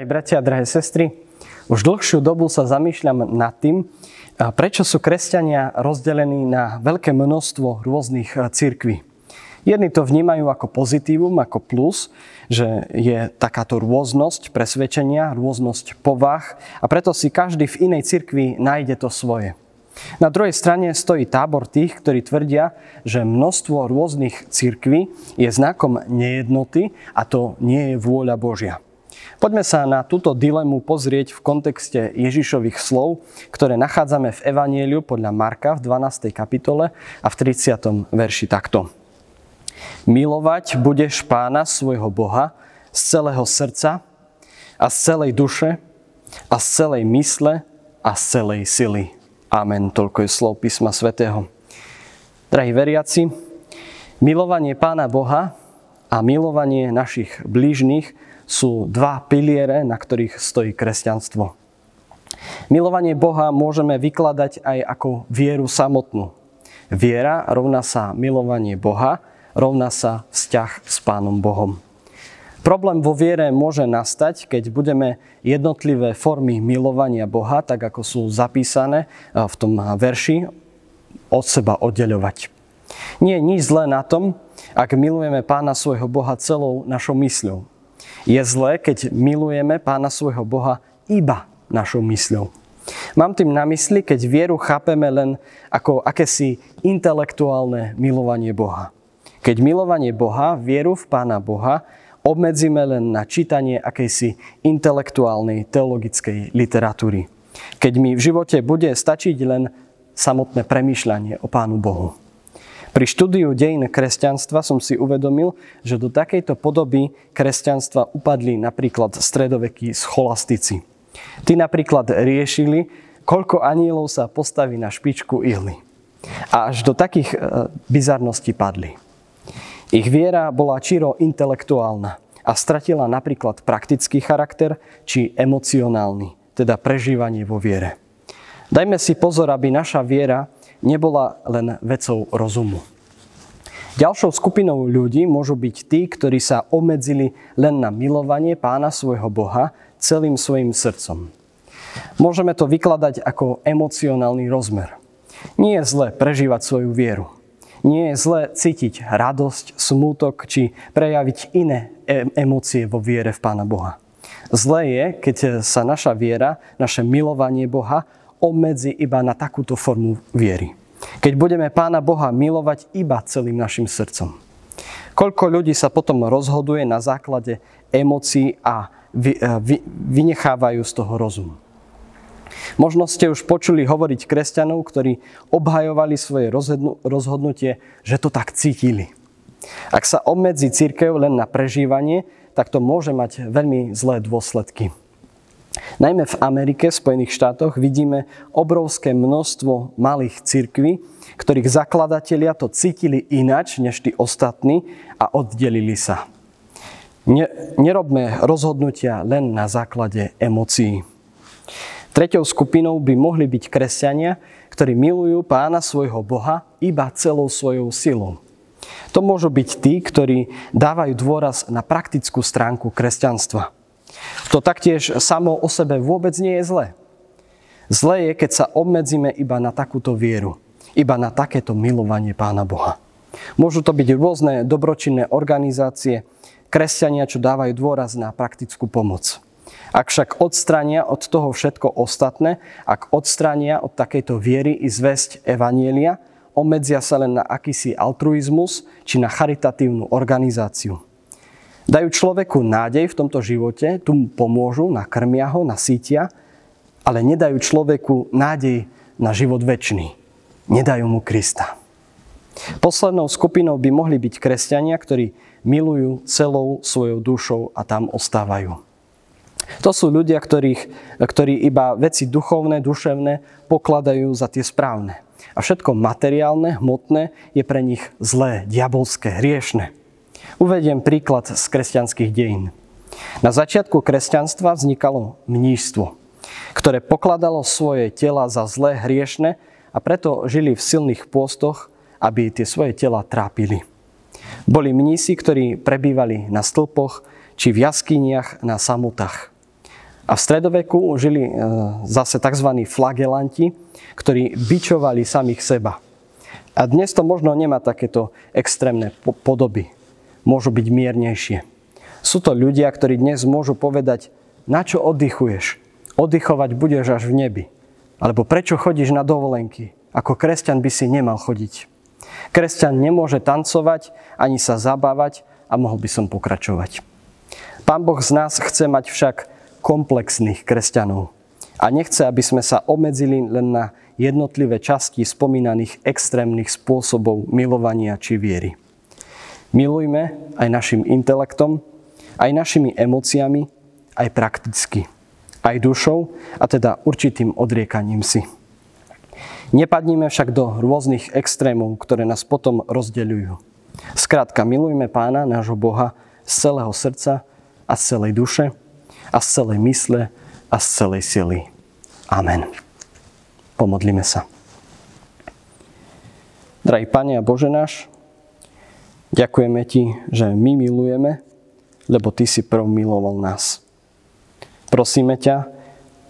Drahí bratia, drahé sestry, už dlhšiu dobu sa zamýšľam nad tým, prečo sú kresťania rozdelení na veľké množstvo rôznych církví. Jedni to vnímajú ako pozitívum, ako plus, že je takáto rôznosť presvedčenia, rôznosť povah a preto si každý v inej cirkvi nájde to svoje. Na druhej strane stojí tábor tých, ktorí tvrdia, že množstvo rôznych cirkví je znakom nejednoty a to nie je vôľa Božia. Poďme sa na túto dilemu pozrieť v kontexte Ježišových slov, ktoré nachádzame v Evanieliu podľa Marka v 12. kapitole a v 30. verši takto. Milovať budeš pána svojho Boha z celého srdca a z celej duše a z celej mysle a z celej sily. Amen. Toľko je slov písma svätého. Drahí veriaci, milovanie pána Boha a milovanie našich blížnych sú dva piliere, na ktorých stojí kresťanstvo. Milovanie Boha môžeme vykladať aj ako vieru samotnú. Viera rovná sa milovanie Boha rovná sa vzťah s Pánom Bohom. Problém vo viere môže nastať, keď budeme jednotlivé formy milovania Boha, tak ako sú zapísané eh, v tom verši, od seba oddeľovať. Nie je nič zlé na tom, ak milujeme Pána svojho Boha celou našou mysľou. Je zlé, keď milujeme Pána svojho Boha iba našou mysľou. Mám tým na mysli, keď vieru chápeme len ako akési intelektuálne milovanie Boha. Keď milovanie Boha, vieru v Pána Boha, obmedzíme len na čítanie akejsi intelektuálnej teologickej literatúry. Keď mi v živote bude stačiť len samotné premýšľanie o Pánu Bohu. Pri štúdiu dejín kresťanstva som si uvedomil, že do takejto podoby kresťanstva upadli napríklad stredovekí scholastici. Tí napríklad riešili, koľko anielov sa postaví na špičku ihly. A až do takých e, bizarností padli. Ich viera bola čiro intelektuálna a stratila napríklad praktický charakter či emocionálny, teda prežívanie vo viere. Dajme si pozor, aby naša viera nebola len vecou rozumu. Ďalšou skupinou ľudí môžu byť tí, ktorí sa obmedzili len na milovanie pána svojho Boha celým svojim srdcom. Môžeme to vykladať ako emocionálny rozmer. Nie je zle prežívať svoju vieru. Nie je zle cítiť radosť, smútok či prejaviť iné e- emócie vo viere v Pána Boha. Zlé je, keď sa naša viera, naše milovanie Boha obmedzi iba na takúto formu viery. Keď budeme Pána Boha milovať iba celým našim srdcom. Koľko ľudí sa potom rozhoduje na základe emócií a vy, vynechávajú z toho rozum. Možno ste už počuli hovoriť kresťanov, ktorí obhajovali svoje rozhodnutie, že to tak cítili. Ak sa obmedzí církev len na prežívanie, tak to môže mať veľmi zlé dôsledky. Najmä v Amerike, v Spojených štátoch vidíme obrovské množstvo malých církví, ktorých zakladatelia to cítili inač než tí ostatní a oddelili sa. Nerobme rozhodnutia len na základe emócií. Tretou skupinou by mohli byť kresťania, ktorí milujú pána svojho Boha iba celou svojou silou. To môžu byť tí, ktorí dávajú dôraz na praktickú stránku kresťanstva. To taktiež samo o sebe vôbec nie je zlé. Zlé je, keď sa obmedzíme iba na takúto vieru, iba na takéto milovanie Pána Boha. Môžu to byť rôzne dobročinné organizácie, kresťania, čo dávajú dôraz na praktickú pomoc. Ak však odstrania od toho všetko ostatné, ak odstrania od takejto viery i zväzť Evanielia, obmedzia sa len na akýsi altruizmus či na charitatívnu organizáciu. Dajú človeku nádej v tomto živote, tu mu pomôžu, nakrmia ho, nasítia, ale nedajú človeku nádej na život väčší. Nedajú mu Krista. Poslednou skupinou by mohli byť kresťania, ktorí milujú celou svojou dušou a tam ostávajú. To sú ľudia, ktorých, ktorí iba veci duchovné, duševné pokladajú za tie správne. A všetko materiálne, hmotné je pre nich zlé, diabolské, hriešne. Uvediem príklad z kresťanských dejín. Na začiatku kresťanstva vznikalo mníštvo, ktoré pokladalo svoje tela za zlé, hriešne a preto žili v silných pôstoch, aby tie svoje tela trápili. Boli mnísi, ktorí prebývali na stĺpoch či v jaskyniach na samotách. A v stredoveku žili e, zase tzv. flagelanti, ktorí bičovali samých seba. A dnes to možno nemá takéto extrémne podoby. Môžu byť miernejšie. Sú to ľudia, ktorí dnes môžu povedať, na čo oddychuješ? Oddychovať budeš až v nebi. Alebo prečo chodíš na dovolenky? Ako kresťan by si nemal chodiť. Kresťan nemôže tancovať ani sa zabávať a mohol by som pokračovať. Pán Boh z nás chce mať však komplexných kresťanov. A nechce, aby sme sa obmedzili len na jednotlivé časti spomínaných extrémnych spôsobov milovania či viery. Milujme aj našim intelektom, aj našimi emóciami, aj prakticky, aj dušou a teda určitým odriekaním si. Nepadníme však do rôznych extrémov, ktoré nás potom rozdeľujú. Skrátka, milujme pána, nášho Boha, z celého srdca a z celej duše, a z celej mysle a z celej sily. Amen. Pomodlíme sa. Drahý Pane a Bože náš, ďakujeme Ti, že my milujeme, lebo Ty si prv miloval nás. Prosíme ťa,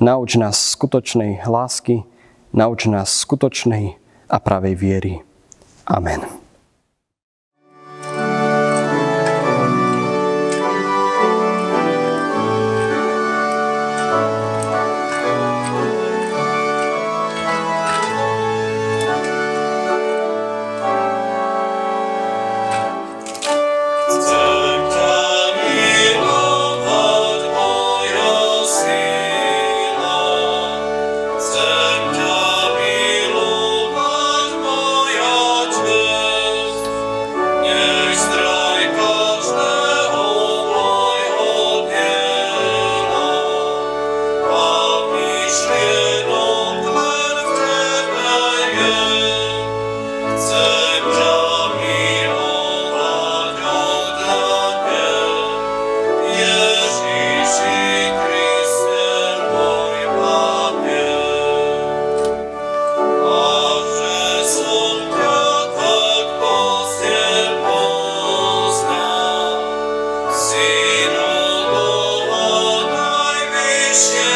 nauč nás skutočnej lásky, nauč nás skutočnej a pravej viery. Amen. Svojim rozrom